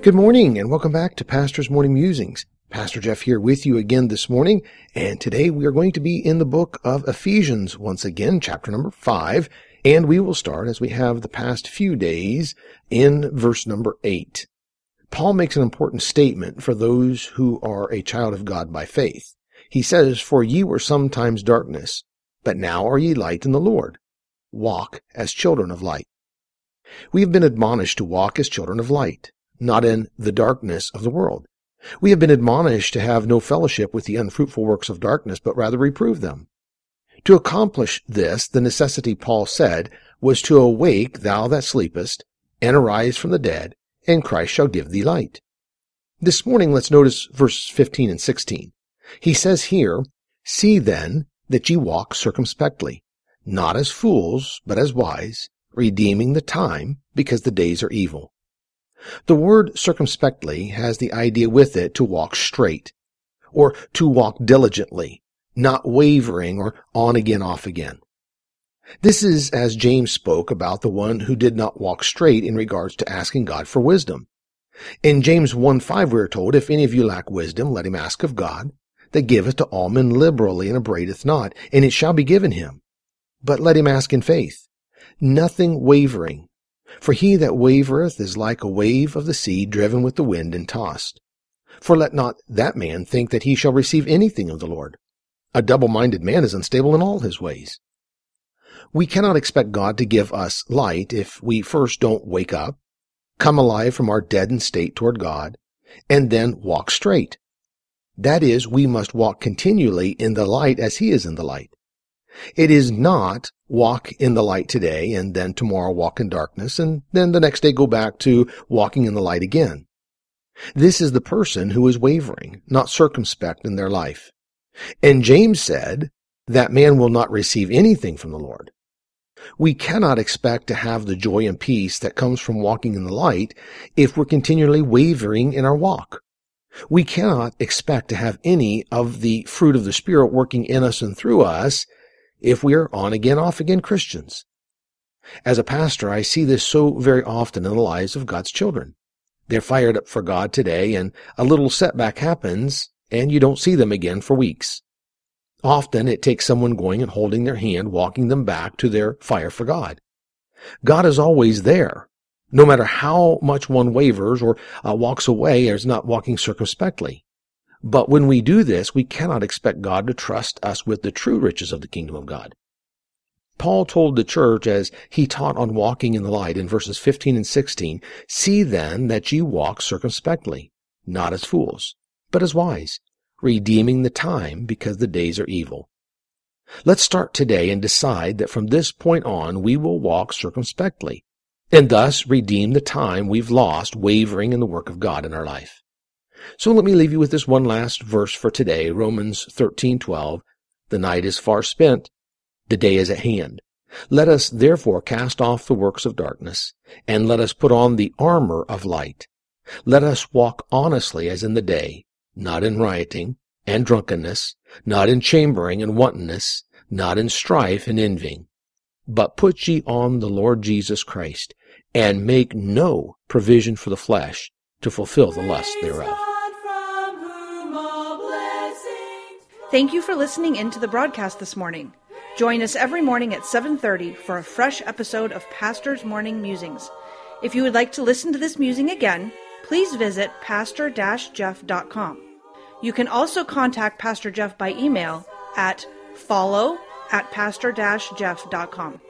Good morning and welcome back to Pastor's Morning Musings. Pastor Jeff here with you again this morning, and today we are going to be in the book of Ephesians once again, chapter number five, and we will start as we have the past few days in verse number eight. Paul makes an important statement for those who are a child of God by faith. He says, For ye were sometimes darkness, but now are ye light in the Lord. Walk as children of light. We have been admonished to walk as children of light, not in the darkness of the world. We have been admonished to have no fellowship with the unfruitful works of darkness, but rather reprove them. To accomplish this, the necessity, Paul said, was to awake thou that sleepest, and arise from the dead, and Christ shall give thee light. This morning, let's notice verses 15 and 16. He says here, See then that ye walk circumspectly, not as fools, but as wise, redeeming the time, because the days are evil. The word circumspectly has the idea with it to walk straight, or to walk diligently, not wavering or on again, off again. This is as James spoke about the one who did not walk straight in regards to asking God for wisdom. In James 1-5 we are told, If any of you lack wisdom, let him ask of God, that giveth to all men liberally and abradeth not, and it shall be given him. But let him ask in faith, nothing wavering. For he that wavereth is like a wave of the sea driven with the wind and tossed. For let not that man think that he shall receive anything of the Lord. A double-minded man is unstable in all his ways. We cannot expect God to give us light if we first don't wake up, come alive from our deadened state toward God, and then walk straight. That is, we must walk continually in the light as he is in the light. It is not walk in the light today and then tomorrow walk in darkness and then the next day go back to walking in the light again. This is the person who is wavering, not circumspect in their life. And James said, that man will not receive anything from the Lord. We cannot expect to have the joy and peace that comes from walking in the light if we're continually wavering in our walk. We cannot expect to have any of the fruit of the Spirit working in us and through us if we are on again, off again Christians. As a pastor, I see this so very often in the lives of God's children. They're fired up for God today and a little setback happens and you don't see them again for weeks. Often it takes someone going and holding their hand, walking them back to their fire for God. God is always there, no matter how much one wavers or uh, walks away or is not walking circumspectly. But when we do this, we cannot expect God to trust us with the true riches of the kingdom of God. Paul told the church as he taught on walking in the light in verses 15 and 16, See then that ye walk circumspectly, not as fools, but as wise, redeeming the time because the days are evil. Let's start today and decide that from this point on we will walk circumspectly and thus redeem the time we've lost wavering in the work of God in our life. So let me leave you with this one last verse for today, Romans 13:12. The night is far spent, the day is at hand. Let us therefore cast off the works of darkness, and let us put on the armor of light. Let us walk honestly as in the day, not in rioting and drunkenness, not in chambering and wantonness, not in strife and envying. But put ye on the Lord Jesus Christ, and make no provision for the flesh to fulfill the lust thereof. Thank you for listening in to the broadcast this morning. Join us every morning at 7:30 for a fresh episode of Pastor's Morning Musings. If you would like to listen to this musing again, please visit pastor-jeff.com. You can also contact Pastor Jeff by email at follow at pastor-jeff.com.